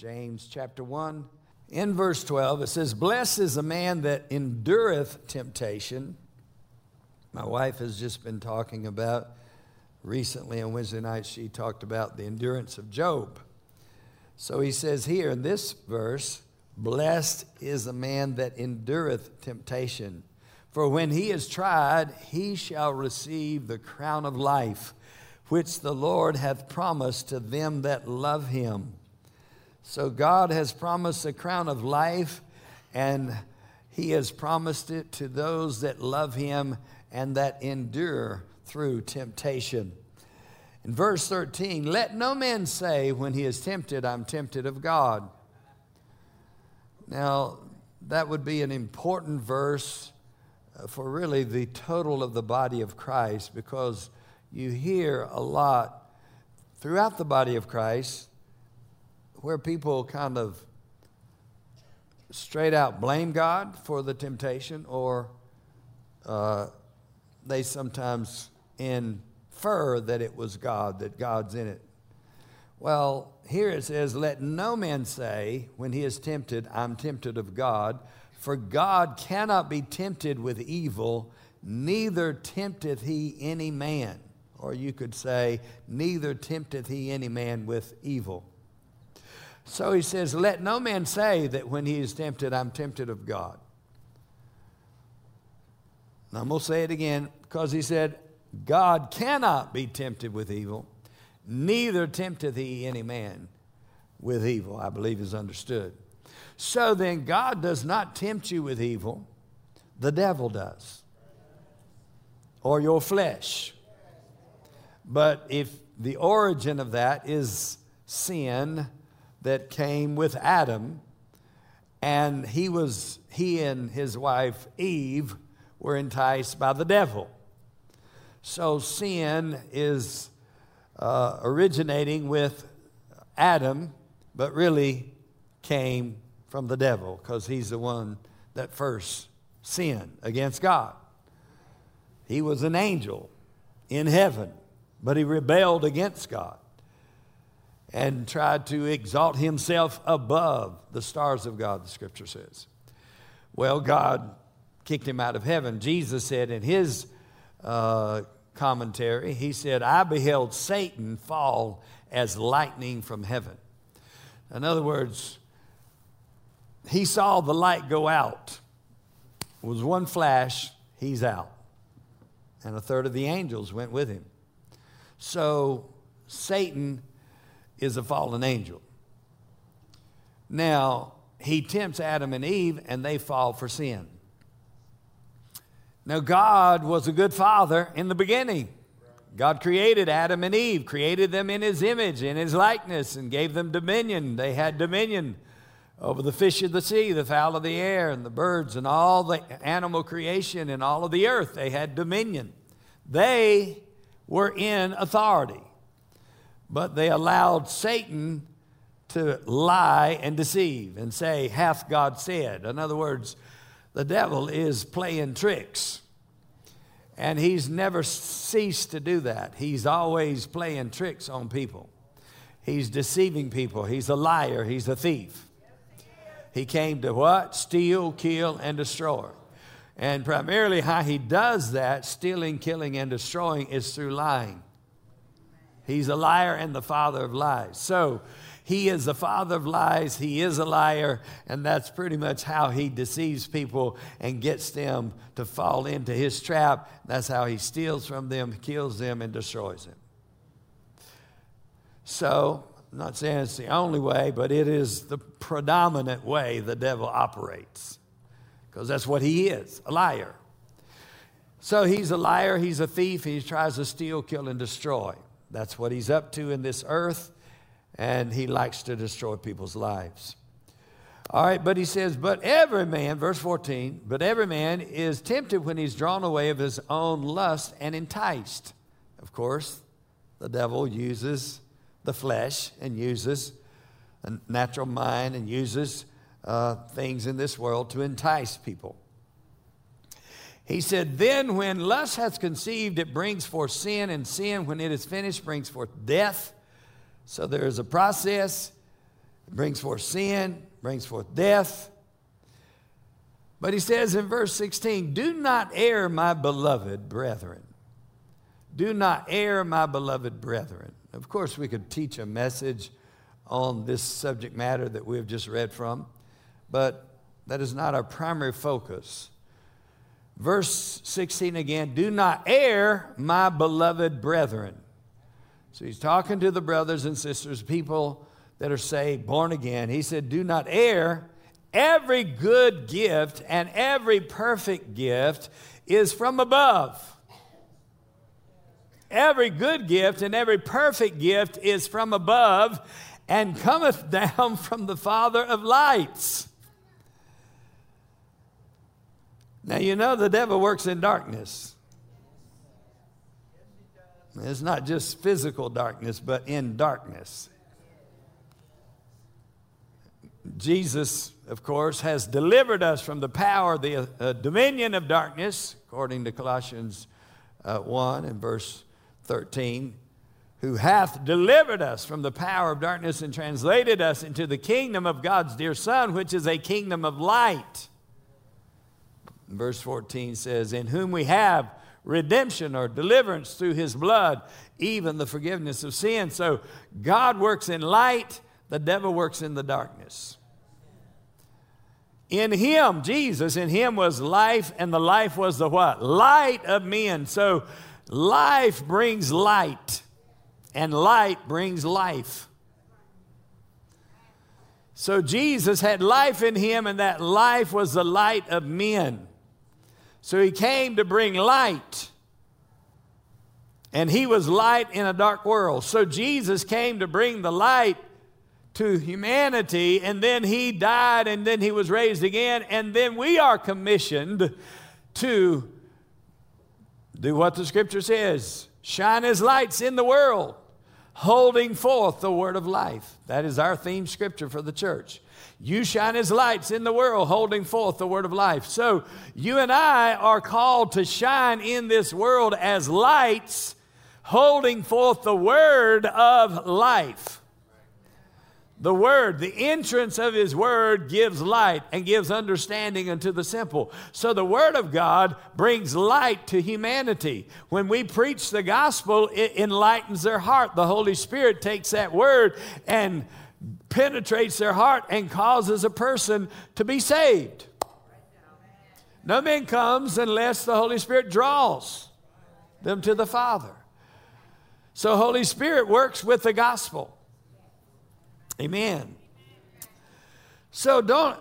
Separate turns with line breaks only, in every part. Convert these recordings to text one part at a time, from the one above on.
James chapter 1. In verse 12, it says, Blessed is the man that endureth temptation. My wife has just been talking about recently on Wednesday night, she talked about the endurance of Job. So he says here in this verse, Blessed is the man that endureth temptation. For when he is tried, he shall receive the crown of life, which the Lord hath promised to them that love him. So God has promised a crown of life, and he has promised it to those that love him and that endure through temptation. In verse 13, let no man say when he is tempted, I'm tempted of God. Now, that would be an important verse uh, for really the total of the body of Christ because you hear a lot throughout the body of Christ where people kind of straight out blame God for the temptation or uh, they sometimes infer that it was God, that God's in it. Well, here it says, Let no man say, when he is tempted, I'm tempted of God, for God cannot be tempted with evil, neither tempteth he any man. Or you could say, Neither tempteth he any man with evil. So he says, Let no man say that when he is tempted, I'm tempted of God. And I'm going to say it again because he said, God cannot be tempted with evil, neither tempteth he any man with evil, I believe is understood. So then, God does not tempt you with evil, the devil does, or your flesh. But if the origin of that is sin that came with Adam, and he was he and his wife Eve were enticed by the devil. So sin is uh, originating with Adam, but really came from the devil because he's the one that first sinned against God. He was an angel in heaven, but he rebelled against God and tried to exalt himself above the stars of God, the scripture says. Well, God kicked him out of heaven. Jesus said in his uh, commentary, he said, I beheld Satan fall as lightning from heaven. In other words, he saw the light go out. It was one flash, he's out. And a third of the angels went with him. So Satan is a fallen angel. Now, he tempts Adam and Eve, and they fall for sin. Now, God was a good father in the beginning. God created Adam and Eve, created them in his image, in his likeness, and gave them dominion. They had dominion over the fish of the sea, the fowl of the air, and the birds, and all the animal creation, and all of the earth. They had dominion. They were in authority, but they allowed Satan to lie and deceive and say, Hath God said? In other words, the devil is playing tricks. And he's never ceased to do that. He's always playing tricks on people. He's deceiving people. He's a liar. He's a thief. He came to what? Steal, kill, and destroy. And primarily, how he does that, stealing, killing, and destroying, is through lying. He's a liar and the father of lies. So, he is the father of lies. He is a liar. And that's pretty much how he deceives people and gets them to fall into his trap. That's how he steals from them, kills them, and destroys them. So, I'm not saying it's the only way, but it is the predominant way the devil operates. Because that's what he is a liar. So he's a liar, he's a thief, he tries to steal, kill, and destroy. That's what he's up to in this earth and he likes to destroy people's lives. All right, but he says, but every man, verse 14, but every man is tempted when he's drawn away of his own lust and enticed. Of course, the devil uses the flesh and uses a natural mind and uses uh, things in this world to entice people. He said, Then when lust hath conceived, it brings forth sin, and sin, when it is finished, brings forth death. So there is a process. It brings forth sin, brings forth death. But he says in verse 16, Do not err, my beloved brethren. Do not err, my beloved brethren. Of course, we could teach a message on this subject matter that we've just read from, but that is not our primary focus. Verse 16 again, do not err, my beloved brethren. So he's talking to the brothers and sisters, people that are saved, born again. He said, Do not err. Every good gift and every perfect gift is from above. Every good gift and every perfect gift is from above and cometh down from the Father of lights Now, you know the devil works in darkness. It's not just physical darkness, but in darkness. Jesus, of course, has delivered us from the power, the uh, dominion of darkness, according to Colossians uh, 1 and verse 13, who hath delivered us from the power of darkness and translated us into the kingdom of God's dear Son, which is a kingdom of light. Verse 14 says, In whom we have redemption or deliverance through his blood, even the forgiveness of sin. So God works in light, the devil works in the darkness. In him, Jesus, in him was life, and the life was the what? Light of men. So life brings light, and light brings life. So Jesus had life in him, and that life was the light of men. So he came to bring light. And he was light in a dark world. So Jesus came to bring the light to humanity, and then he died, and then he was raised again, and then we are commissioned to do what the scripture says shine as lights in the world, holding forth the word of life. That is our theme scripture for the church. You shine as lights in the world, holding forth the word of life. So, you and I are called to shine in this world as lights, holding forth the word of life. The word, the entrance of his word gives light and gives understanding unto the simple. So the word of God brings light to humanity. When we preach the gospel, it enlightens their heart. The Holy Spirit takes that word and penetrates their heart and causes a person to be saved. No man comes unless the Holy Spirit draws them to the Father. So Holy Spirit works with the gospel. Amen. So don't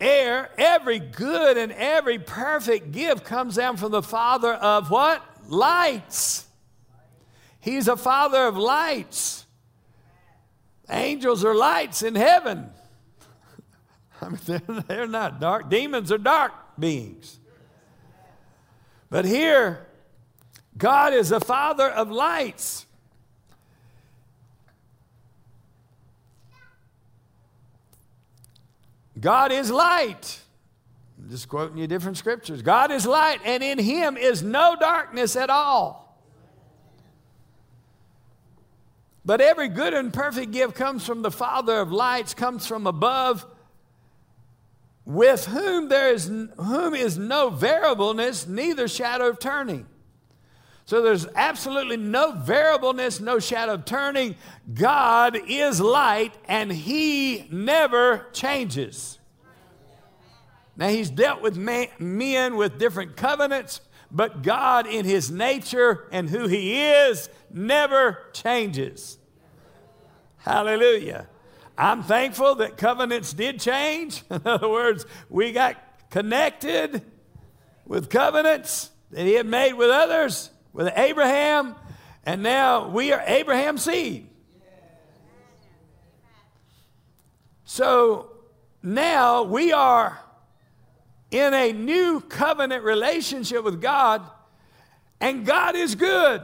err. Every good and every perfect gift comes down from the Father of what? Lights. He's a Father of lights. Angels are lights in heaven. I mean, they're, they're not dark. Demons are dark beings. But here, God is a father of lights. God is light. I'm just quoting you different scriptures. God is light, and in him is no darkness at all. But every good and perfect gift comes from the Father of lights, comes from above, with whom there is whom is no variableness, neither shadow of turning. So there's absolutely no variableness, no shadow of turning. God is light and he never changes. Now he's dealt with man, men with different covenants, but God in his nature and who he is never changes. Hallelujah. I'm thankful that covenants did change. In other words, we got connected with covenants that he had made with others, with Abraham, and now we are Abraham's seed. So now we are in a new covenant relationship with God, and God is good.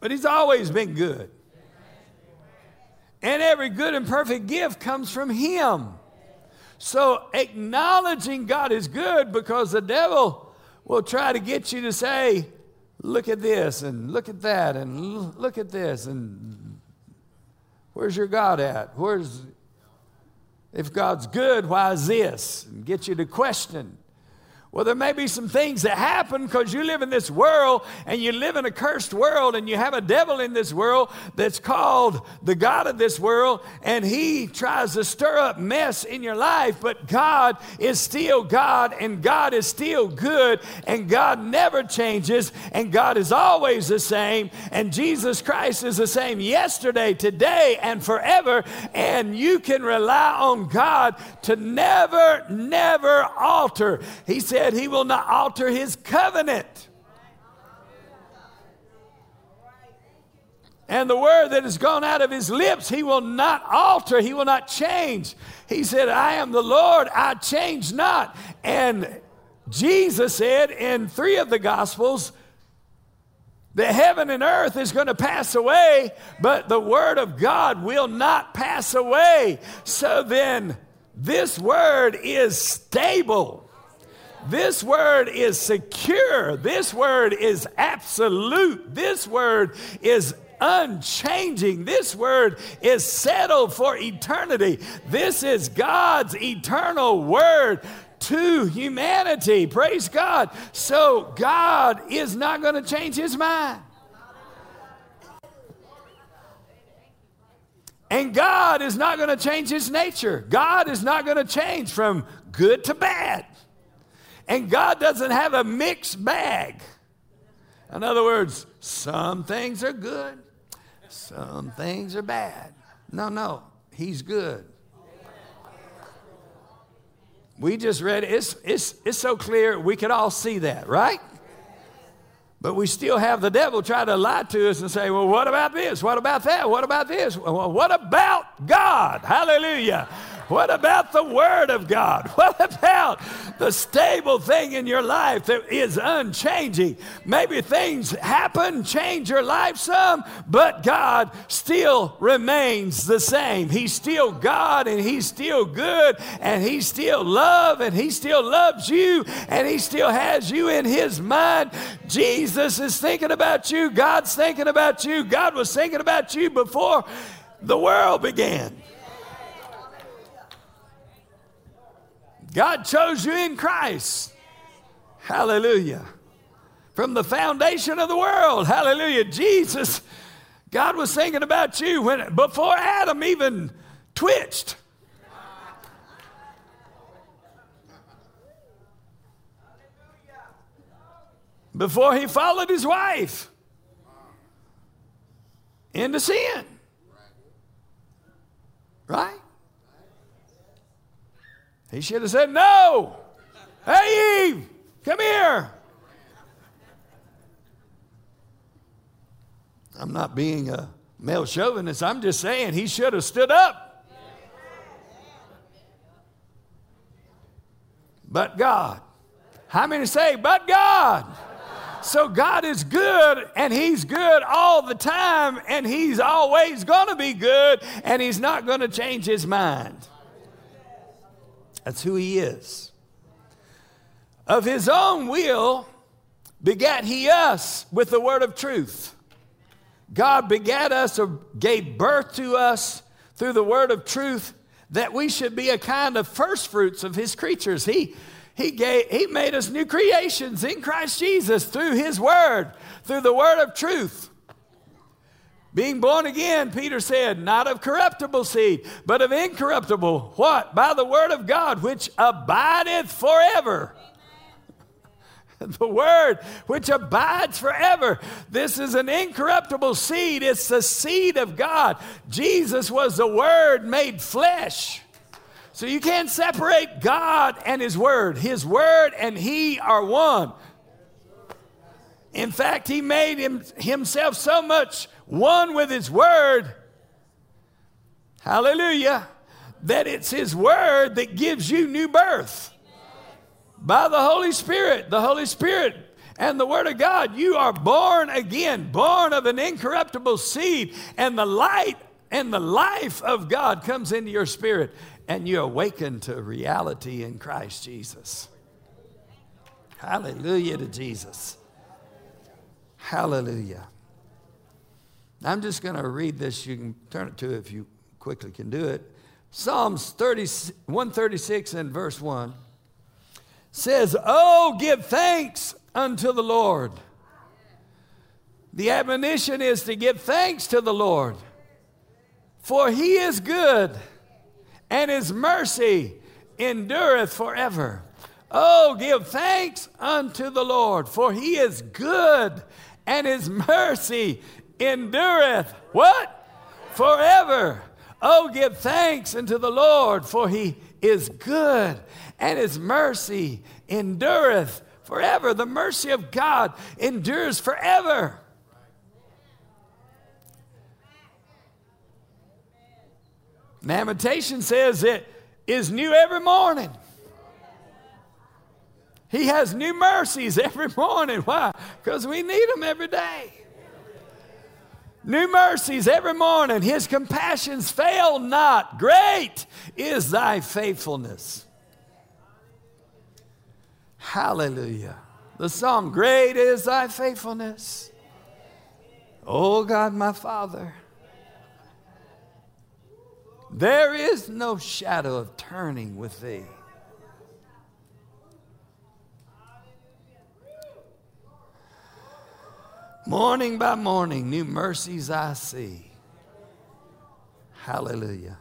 But He's always been good. And every good and perfect gift comes from Him. So acknowledging God is good because the devil will try to get you to say, look at this and look at that and look at this and Where's your God at? Where's, if God's good, why is this? And get you to question. Well, there may be some things that happen because you live in this world and you live in a cursed world and you have a devil in this world that's called the God of this world and he tries to stir up mess in your life. But God is still God and God is still good and God never changes and God is always the same and Jesus Christ is the same yesterday, today, and forever. And you can rely on God to never, never alter. He said, said he will not alter his covenant. And the word that has gone out of his lips, he will not alter, he will not change. He said, I am the Lord, I change not. And Jesus said in three of the Gospels, that heaven and earth is going to pass away, but the word of God will not pass away. So then, this word is stable. This word is secure. This word is absolute. This word is unchanging. This word is settled for eternity. This is God's eternal word to humanity. Praise God. So God is not going to change his mind. And God is not going to change his nature. God is not going to change from good to bad. And God doesn't have a mixed bag. In other words, some things are good, some things are bad. No, no, He's good. We just read it. It's, it's, it's so clear we could all see that, right? But we still have the devil try to lie to us and say, well, what about this? What about that? What about this? Well, what about God? Hallelujah. What about the Word of God? What about the stable thing in your life that is unchanging? Maybe things happen, change your life some, but God still remains the same. He's still God and He's still good and He's still love and He still loves you and He still has you in His mind. Jesus is thinking about you. God's thinking about you. God was thinking about you before the world began. God chose you in Christ. Hallelujah. From the foundation of the world. Hallelujah. Jesus, God was thinking about you when before Adam even twitched. Before he followed his wife into sin. Right? He should have said, No. Hey, Eve, come here. I'm not being a male chauvinist. I'm just saying he should have stood up. But God. How many say, but God? So God is good and He's good all the time and He's always going to be good and He's not going to change His mind. That's who he is. Of his own will begat he us with the word of truth. God begat us or gave birth to us through the word of truth that we should be a kind of first fruits of his creatures. He, he, gave, he made us new creations in Christ Jesus through his word, through the word of truth. Being born again, Peter said, not of corruptible seed, but of incorruptible. What? By the word of God, which abideth forever. the word which abides forever. This is an incorruptible seed. It's the seed of God. Jesus was the word made flesh. So you can't separate God and His Word. His Word and He are one. In fact, He made him, Himself so much one with His Word, hallelujah, that it's His Word that gives you new birth. By the Holy Spirit, the Holy Spirit and the Word of God, you are born again, born of an incorruptible seed, and the light and the life of God comes into your spirit, and you awaken to reality in Christ Jesus. Hallelujah to Jesus. Hallelujah. I'm just going to read this. You can turn it to if you quickly can do it. Psalms 30, 136 and verse 1 says, Oh, give thanks unto the Lord. The admonition is to give thanks to the Lord, for he is good, and his mercy endureth forever. Oh, give thanks unto the Lord, for he is good, and his mercy endureth what? Forever. Oh, give thanks unto the Lord, for he is good, and his mercy endureth forever. The mercy of God endures forever. Lamentation says it is new every morning. He has new mercies every morning. Why? Because we need them every day. New mercies every morning. His compassions fail not. Great is thy faithfulness. Hallelujah. The song, Great is thy faithfulness. Oh God, my Father. There is no shadow of turning with thee. Morning by morning, new mercies I see. Hallelujah.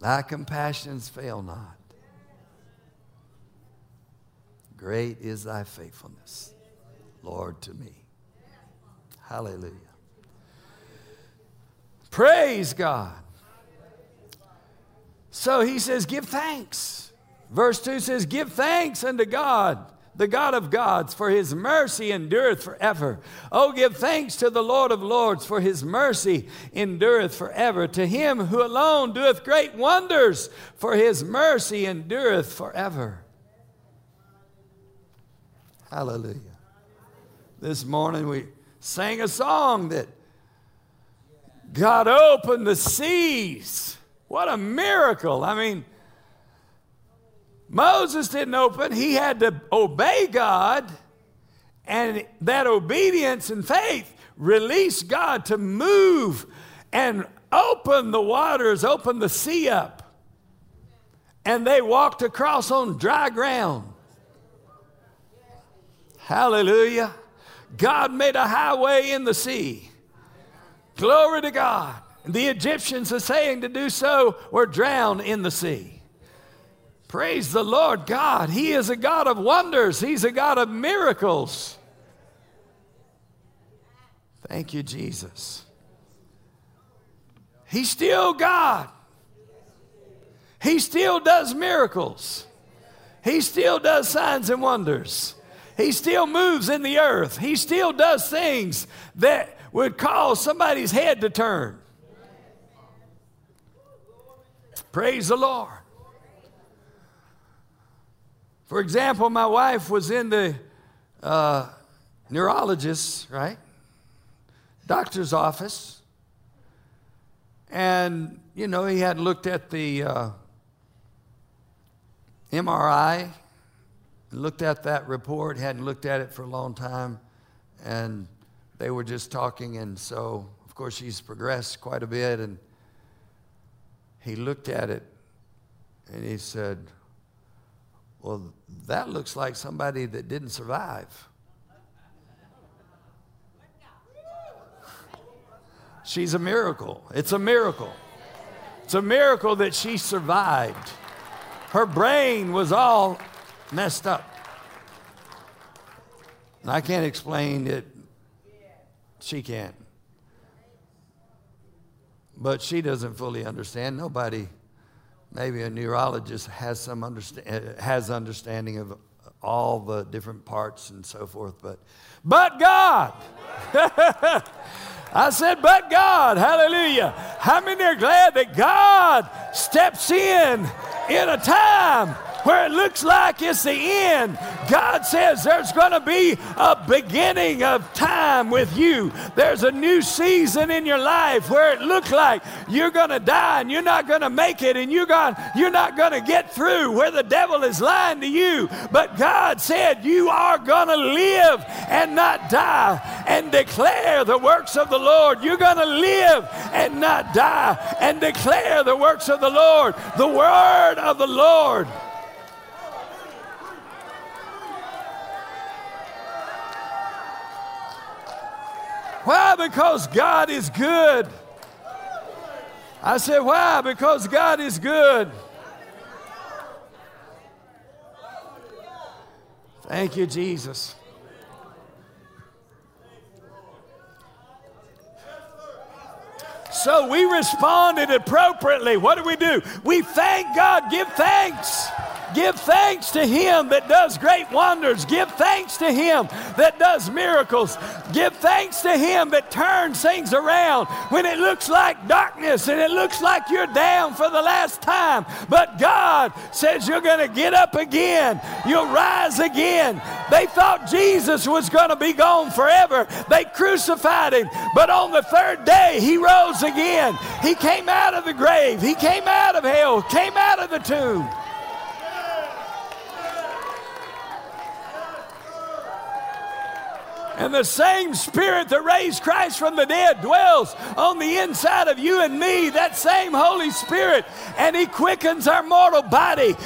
Thy compassions fail not. Great is thy faithfulness, Lord, to me. Hallelujah. Praise God. So he says, Give thanks. Verse 2 says, Give thanks unto God the God of gods, for his mercy endureth forever. Oh, give thanks to the Lord of lords, for his mercy endureth forever. To him who alone doeth great wonders, for his mercy endureth forever. Hallelujah. This morning we sang a song that God opened the seas. What a miracle. I mean, Moses didn't open, he had to obey God, and that obedience and faith released God to move and open the waters, open the sea up. And they walked across on dry ground. Hallelujah. God made a highway in the sea. Glory to God. The Egyptians, are saying to do so, were drowned in the sea. Praise the Lord God. He is a God of wonders, He's a God of miracles. Thank you, Jesus. He's still God. He still does miracles. He still does signs and wonders. He still moves in the earth. He still does things that would cause somebody's head to turn. Praise the Lord. For example, my wife was in the uh, neurologist, right? Doctor's office. And, you know, he had looked at the uh, MRI, looked at that report, hadn't looked at it for a long time. And they were just talking. And so, of course, she's progressed quite a bit. And he looked at it and he said, well, that looks like somebody that didn't survive. She's a miracle. It's a miracle. It's a miracle that she survived. Her brain was all messed up. And I can't explain it. She can't. But she doesn't fully understand. Nobody maybe a neurologist has some understand, uh, has understanding of all the different parts and so forth but but god! I said but god hallelujah. How many are glad that god steps in in a time where it looks like it's the end, God says there's going to be a beginning of time with you. There's a new season in your life where it looks like you're going to die and you're not going to make it and you're, going, you're not going to get through, where the devil is lying to you. But God said you are going to live and not die and declare the works of the Lord. You're going to live and not die and declare the works of the Lord, the word of the Lord. Why? Because God is good. I said, why? Because God is good. Thank you, Jesus. So we responded appropriately. What do we do? We thank God, give thanks. Give thanks to Him that does great wonders. Give thanks to Him that does miracles. Give thanks to Him that turns things around when it looks like darkness and it looks like you're down for the last time. But God says you're going to get up again. You'll rise again. They thought Jesus was going to be gone forever. They crucified Him. But on the third day, He rose again. He came out of the grave. He came out of hell, came out of the tomb. And the same Spirit that raised Christ from the dead dwells on the inside of you and me, that same Holy Spirit, and He quickens our mortal body.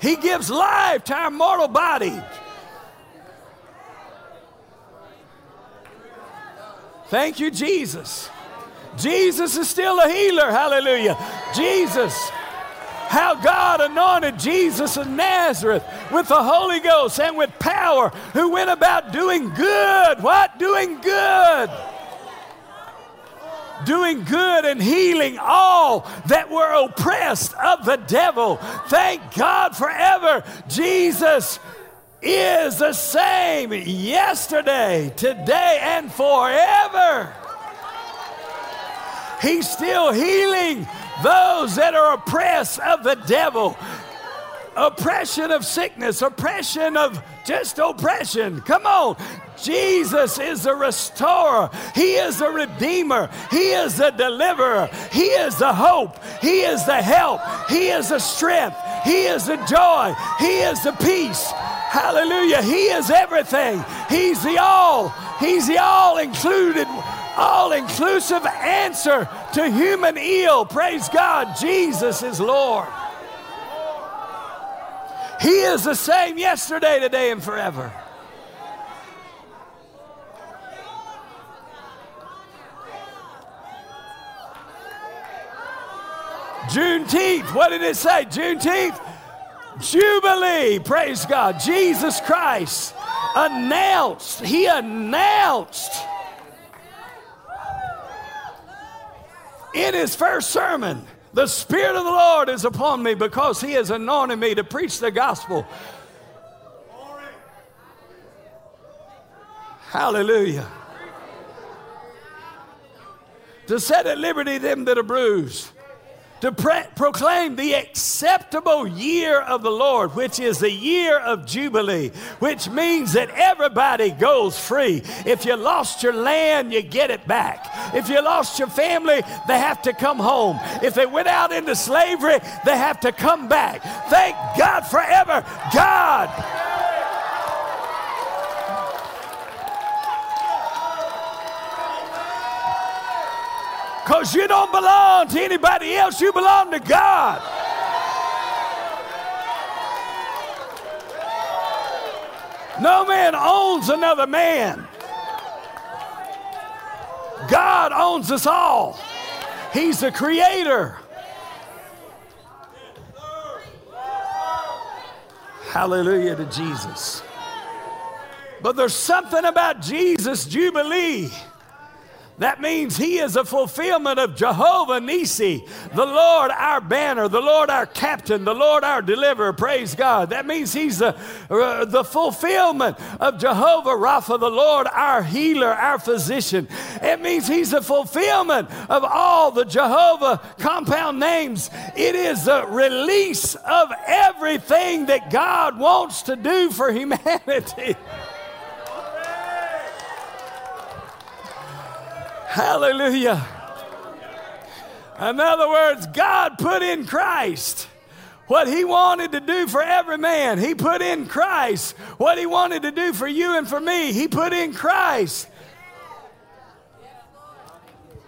He gives life to our mortal body. Thank you, Jesus. Jesus is still a healer. Hallelujah. Jesus how God anointed Jesus of Nazareth with the Holy Ghost and with power, who went about doing good. What? Doing good. Doing good and healing all that were oppressed of the devil. Thank God forever. Jesus is the same yesterday, today, and forever. He's still healing those that are oppressed of the devil, oppression of sickness, oppression of just oppression. Come on. Jesus is a restorer. He is a redeemer. He is a deliverer. He is the hope. He is the help. He is the strength. He is the joy. He is the peace. Hallelujah. He is everything. He's the all. He's the all included all inclusive answer to human ill. Praise God, Jesus is Lord. He is the same yesterday, today, and forever. Juneteenth, what did it say? Juneteenth? Jubilee, praise God. Jesus Christ announced, He announced in his first sermon, the Spirit of the Lord is upon me because he has anointed me to preach the gospel. Hallelujah. To set at liberty them that are bruised to pre- proclaim the acceptable year of the Lord, which is the year of Jubilee, which means that everybody goes free. If you lost your land, you get it back. If you lost your family, they have to come home. If they went out into slavery, they have to come back. Thank God forever. God because you don't belong to anybody else, you belong to God. No man owns another man. God owns us all. He's the creator. Hallelujah to Jesus. But there's something about Jesus' Jubilee That means he is a fulfillment of Jehovah Nisi, the Lord our banner, the Lord our captain, the Lord our deliverer. Praise God. That means he's the, uh, the fulfillment of Jehovah Rapha, the Lord our healer, our physician. It means he's the fulfillment of all the Jehovah compound names. It is the release of everything that God wants to do for humanity. Hallelujah. In other words, God put in Christ what He wanted to do for every man. He put in Christ what He wanted to do for you and for me. He put in Christ.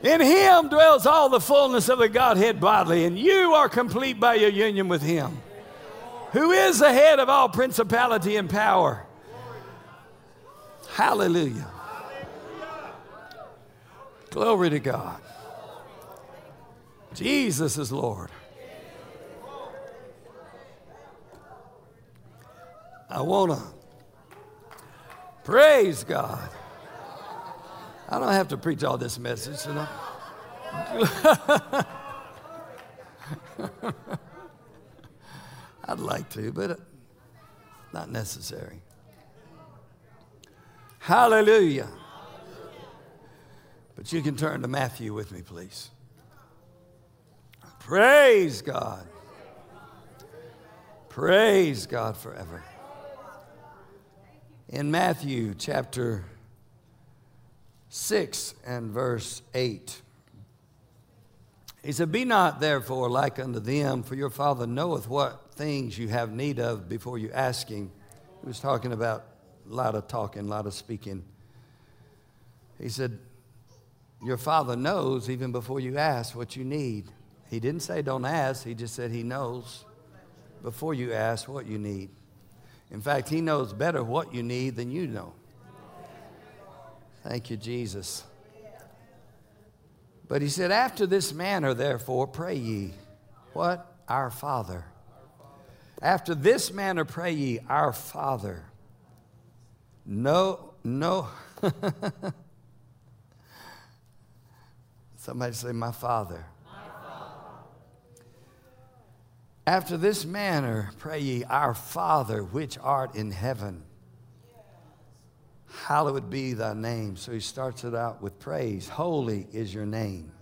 In Him dwells all the fullness of the Godhead bodily, and you are complete by your union with Him, who is the head of all principality and power. Hallelujah. Glory to God. Jesus is Lord. I want to praise God. I don't have to preach all this message, you know. I'd like to, but uh, not necessary. Hallelujah. But you can turn to Matthew with me, please. Praise God. Praise God forever. In Matthew chapter 6 and verse 8, he said, Be not therefore like unto them, for your Father knoweth what things you have need of before you ask Him. He was talking about a lot of talking, a lot of speaking. He said, your father knows even before you ask what you need. He didn't say don't ask, he just said he knows before you ask what you need. In fact, he knows better what you need than you know. Thank you, Jesus. But he said, After this manner, therefore, pray ye. What? Our Father. After this manner, pray ye, Our Father. No, no. Somebody say, My Father. After this manner, pray ye, Our Father, which art in heaven. Hallowed be thy name. So he starts it out with praise. Holy is your name.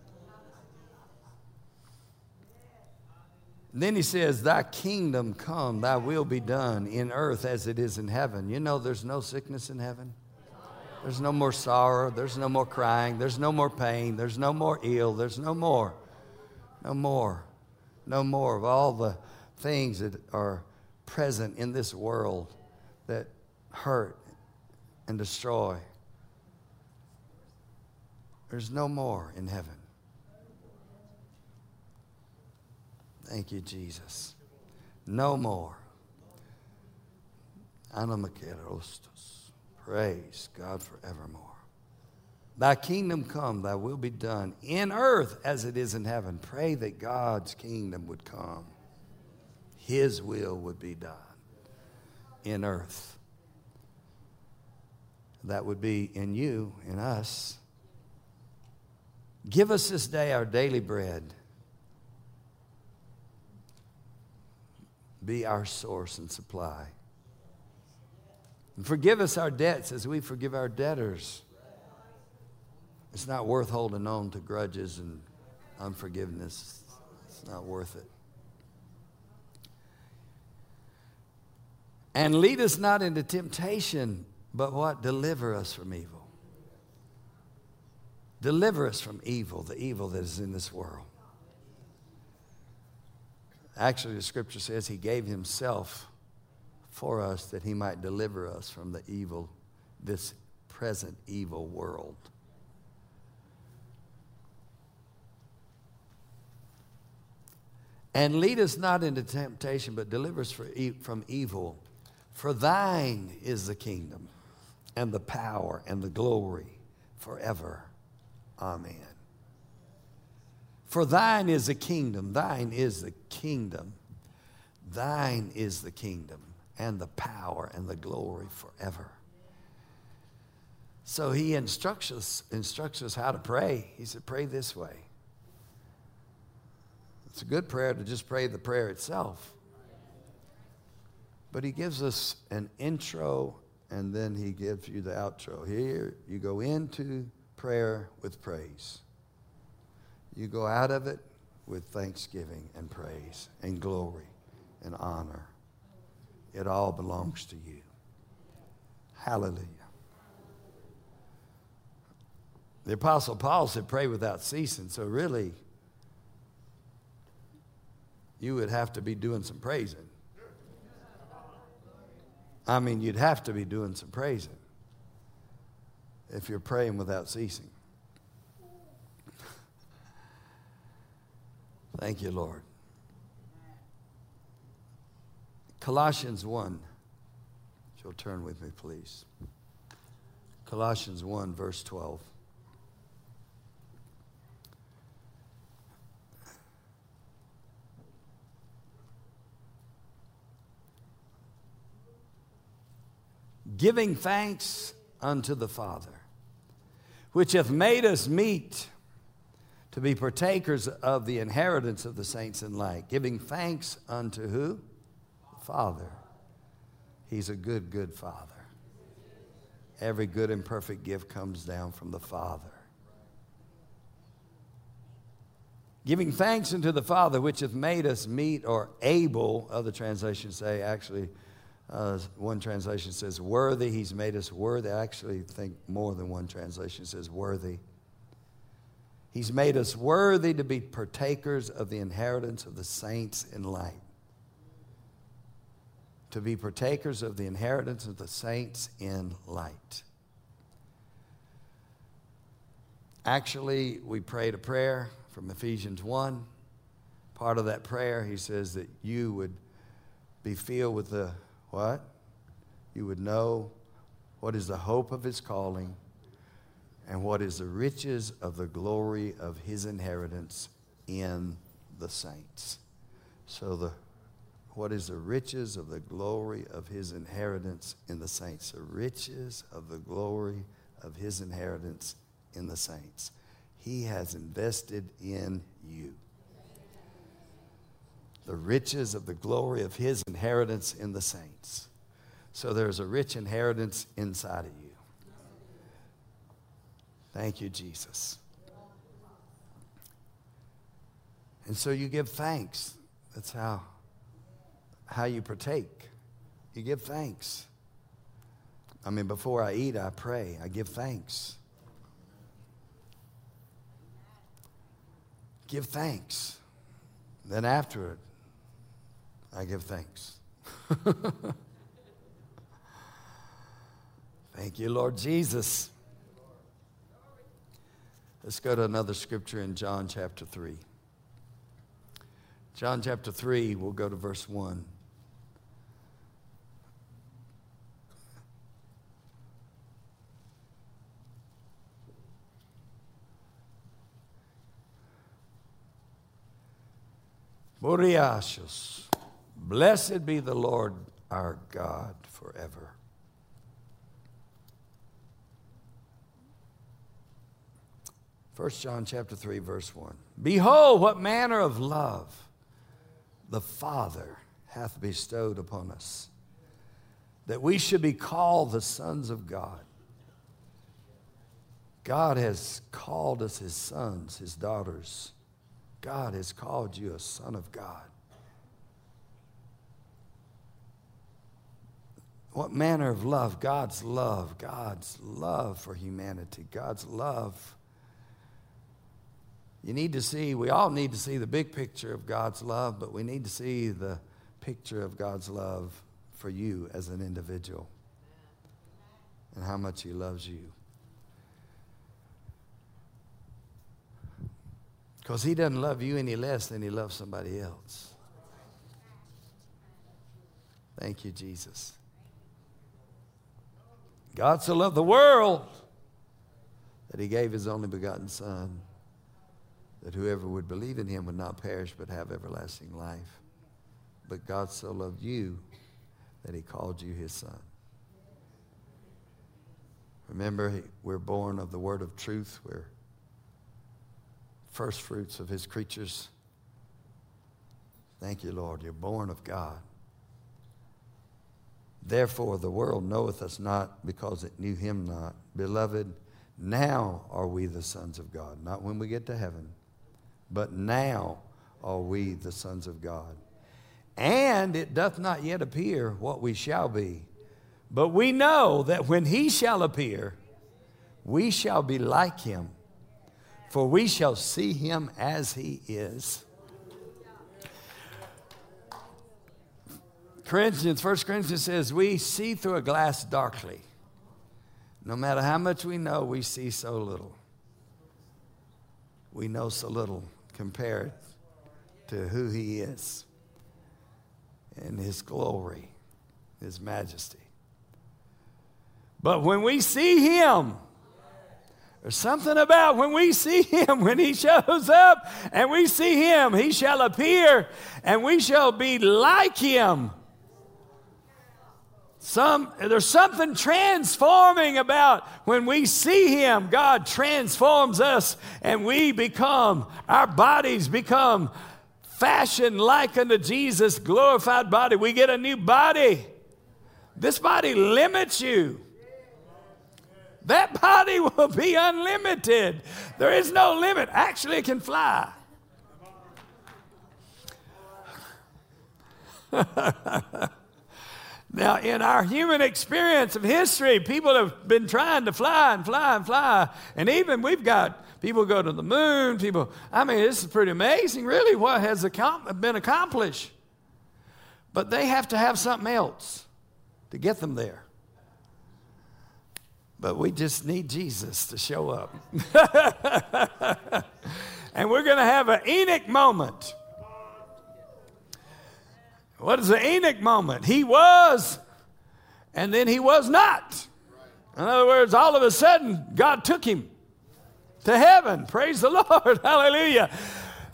then he says, Thy kingdom come, thy will be done in earth as it is in heaven. You know, there's no sickness in heaven. There's no more sorrow. There's no more crying. There's no more pain. There's no more ill. There's no more. No more. No more of all the things that are present in this world that hurt and destroy. There's no more in heaven. Thank you, Jesus. No more. Anamakerostos. Praise God forevermore. Thy kingdom come, thy will be done in earth as it is in heaven. Pray that God's kingdom would come, his will would be done in earth. That would be in you, in us. Give us this day our daily bread. Be our source and supply. And forgive us our debts as we forgive our debtors. It's not worth holding on to grudges and unforgiveness. It's not worth it. And lead us not into temptation, but what? Deliver us from evil. Deliver us from evil, the evil that is in this world. Actually, the scripture says he gave himself for us that he might deliver us from the evil, this present evil world. And lead us not into temptation, but deliver us from evil. For thine is the kingdom, and the power, and the glory forever. Amen. For thine is the kingdom, thine is the kingdom, thine is the kingdom and the power and the glory forever. So he instructs us, instructs us how to pray. He said, pray this way. It's a good prayer to just pray the prayer itself. But he gives us an intro and then he gives you the outro. Here, you go into prayer with praise. You go out of it with thanksgiving and praise and glory and honor. It all belongs to you. Hallelujah. The Apostle Paul said, pray without ceasing. So, really, you would have to be doing some praising. I mean, you'd have to be doing some praising if you're praying without ceasing. Thank you, Lord. Colossians 1. You'll turn with me, please. Colossians 1, verse 12. giving thanks unto the Father, which hath made us meet to be partakers of the inheritance of the saints in light. Giving thanks unto who? Father. He's a good, good Father. Every good and perfect gift comes down from the Father. Giving thanks unto the Father, which hath made us meet or able, other translations say actually, uh, one translation says worthy. He's made us worthy. I actually think more than one translation says worthy. He's made us worthy to be partakers of the inheritance of the saints in light. To be partakers of the inheritance of the saints in light. Actually, we prayed a prayer from Ephesians 1. Part of that prayer, he says that you would be filled with the what? You would know what is the hope of his calling and what is the riches of the glory of his inheritance in the saints. So the what is the riches of the glory of his inheritance in the saints? The riches of the glory of his inheritance in the saints. He has invested in you the riches of the glory of his inheritance in the saints. So there's a rich inheritance inside of you. Thank you, Jesus. And so you give thanks. That's how, how you partake. You give thanks. I mean, before I eat, I pray. I give thanks. Give thanks. Then after it, I give thanks. Thank you, Lord Jesus. Let's go to another scripture in John chapter 3. John chapter 3, we'll go to verse 1. Boriashos. Blessed be the Lord our God forever. First John chapter 3 verse 1. Behold what manner of love the Father hath bestowed upon us that we should be called the sons of God. God has called us his sons, his daughters. God has called you a son of God. What manner of love? God's love. God's love for humanity. God's love. You need to see, we all need to see the big picture of God's love, but we need to see the picture of God's love for you as an individual and how much He loves you. Because He doesn't love you any less than He loves somebody else. Thank you, Jesus. God so loved the world that he gave his only begotten Son, that whoever would believe in him would not perish but have everlasting life. But God so loved you that he called you his son. Remember, we're born of the word of truth. We're first fruits of his creatures. Thank you, Lord. You're born of God. Therefore, the world knoweth us not because it knew him not. Beloved, now are we the sons of God. Not when we get to heaven, but now are we the sons of God. And it doth not yet appear what we shall be. But we know that when he shall appear, we shall be like him, for we shall see him as he is. Corinthians, 1 Corinthians says, We see through a glass darkly. No matter how much we know, we see so little. We know so little compared to who he is and his glory, his majesty. But when we see him, there's something about when we see him, when he shows up and we see him, he shall appear and we shall be like him. Some, there's something transforming about when we see him. God transforms us and we become, our bodies become fashioned like unto Jesus' glorified body. We get a new body. This body limits you. That body will be unlimited. There is no limit. Actually, it can fly. now, in our human experience of history, people have been trying to fly and fly and fly. And even we've got people go to the moon. People, I mean, this is pretty amazing, really, what has been accomplished. But they have to have something else to get them there. But we just need Jesus to show up. and we're going to have an Enoch moment. What is the Enoch moment? He was, and then he was not. In other words, all of a sudden, God took him to heaven. Praise the Lord. Hallelujah.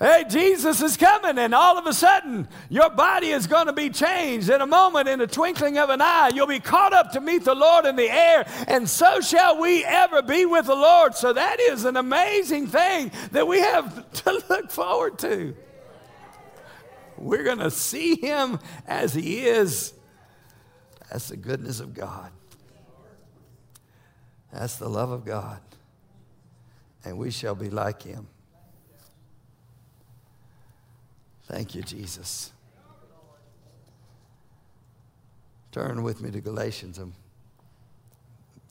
Hey, Jesus is coming, and all of a sudden, your body is going to be changed. In a moment, in the twinkling of an eye, you'll be caught up to meet the Lord in the air, and so shall we ever be with the Lord. So, that is an amazing thing that we have to look forward to. We're going to see Him as He is. That's the goodness of God, that's the love of God, and we shall be like Him. Thank you, Jesus. Turn with me to Galatians. I'll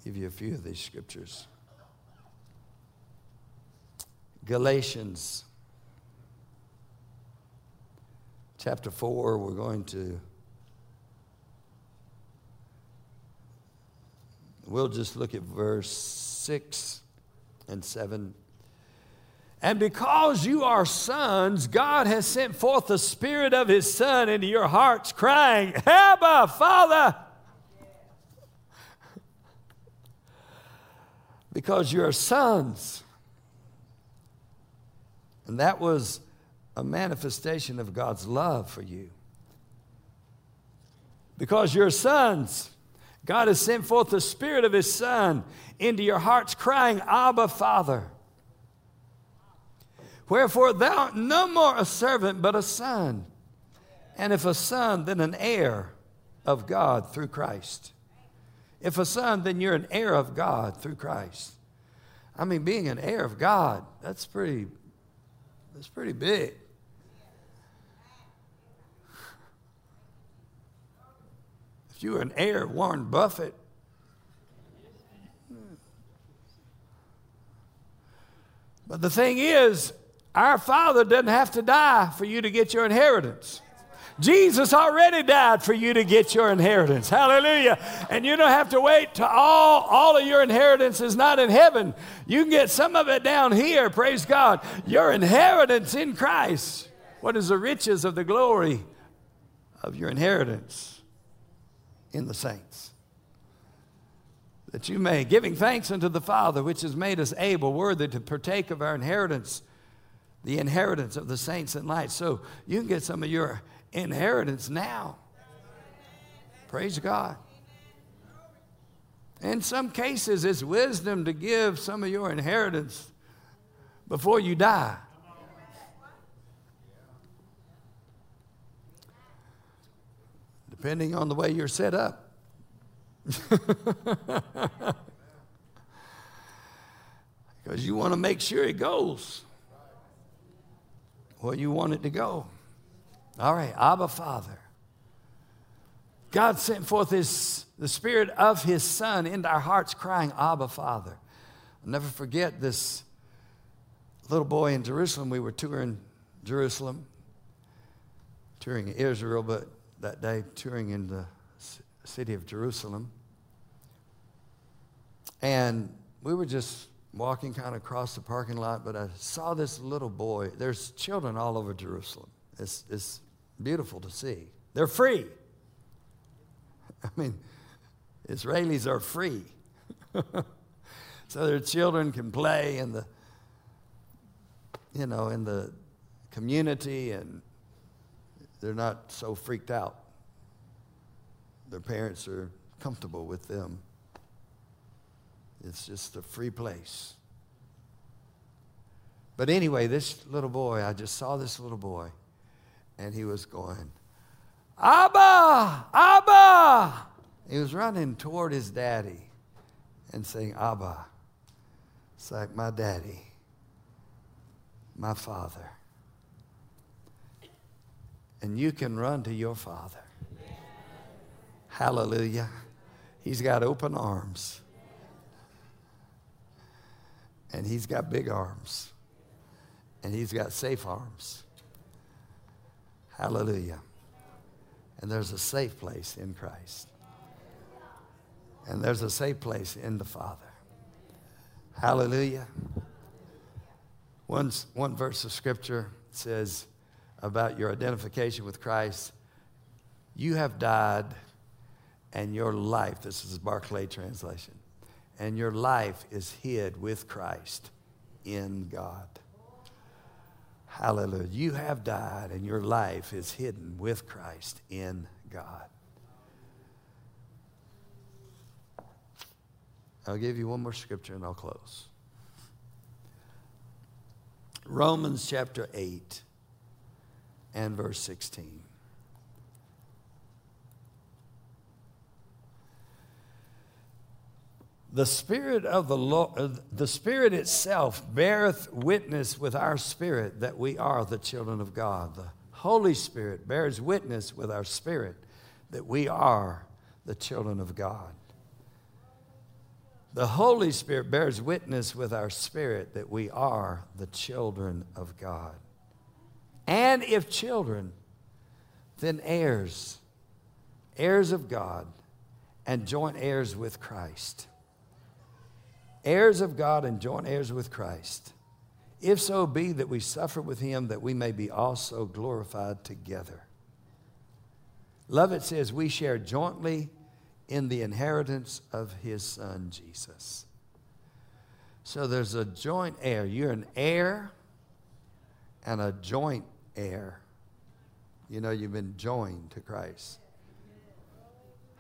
give you a few of these scriptures. Galatians chapter 4, we're going to, we'll just look at verse 6 and 7 and because you are sons, God has sent forth the Spirit of His Son into your hearts, crying, Abba, Father. because you're sons. And that was a manifestation of God's love for you. Because you're sons, God has sent forth the Spirit of His Son into your hearts, crying, Abba, Father. Wherefore thou art no more a servant, but a son. And if a son, then an heir of God through Christ. If a son, then you're an heir of God through Christ. I mean, being an heir of God, that's pretty, that's pretty big. If you were an heir of Warren Buffett, but the thing is, our Father doesn't have to die for you to get your inheritance. Jesus already died for you to get your inheritance. Hallelujah. And you don't have to wait till all, all of your inheritance is not in heaven. You can get some of it down here, praise God. Your inheritance in Christ. What is the riches of the glory of your inheritance in the saints? That you may, giving thanks unto the Father, which has made us able, worthy to partake of our inheritance the inheritance of the saints in light. So you can get some of your inheritance now. Praise God. In some cases, it's wisdom to give some of your inheritance before you die. Depending on the way you're set up. Because you want to make sure it goes where you want it to go. All right, Abba Father. God sent forth his, the Spirit of His Son into our hearts, crying, Abba, Father. I'll never forget this little boy in Jerusalem. We were touring Jerusalem, touring Israel, but that day touring in the city of Jerusalem. And we were just walking kind of across the parking lot, but I saw this little boy. There's children all over Jerusalem. It's, it's beautiful to see. They're free. I mean, Israelis are free. so their children can play in the, you know, in the community and they're not so freaked out. Their parents are comfortable with them. It's just a free place. But anyway, this little boy, I just saw this little boy, and he was going, Abba, Abba. He was running toward his daddy and saying, Abba. It's like my daddy, my father. And you can run to your father. Hallelujah. He's got open arms. And he's got big arms. And he's got safe arms. Hallelujah. And there's a safe place in Christ. And there's a safe place in the Father. Hallelujah. One, one verse of Scripture says about your identification with Christ you have died, and your life, this is Barclay translation, and your life is hid with Christ in God. Hallelujah. You have died and your life is hidden with Christ in God. I'll give you one more scripture and I'll close. Romans chapter 8 and verse 16. The Spirit of the Lord, uh, the Spirit itself beareth witness with our spirit that we are the children of God. The Holy Spirit bears witness with our spirit that we are the children of God. The Holy Spirit bears witness with our spirit that we are the children of God. And if children, then heirs, heirs of God, and joint heirs with Christ heirs of God and joint heirs with Christ, if so be that we suffer with him, that we may be also glorified together. Love it says we share jointly in the inheritance of his son Jesus. So there's a joint heir. You're an heir and a joint heir. You know, you've been joined to Christ.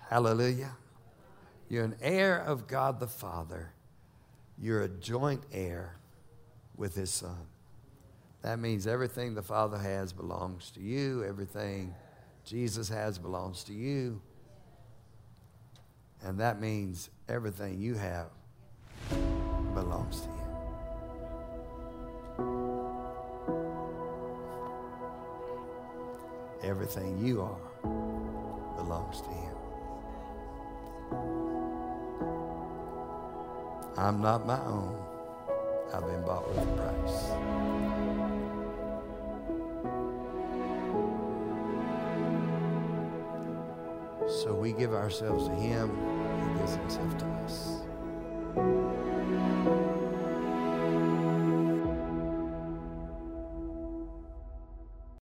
Hallelujah. You're an heir of God the Father you're a joint heir with his son. That means everything the Father has belongs to you, everything Jesus has belongs to you. And that means everything you have belongs to him. Everything you are belongs to him. I'm not my own. I've been bought with a price. So we give ourselves to Him, He gives Himself to us.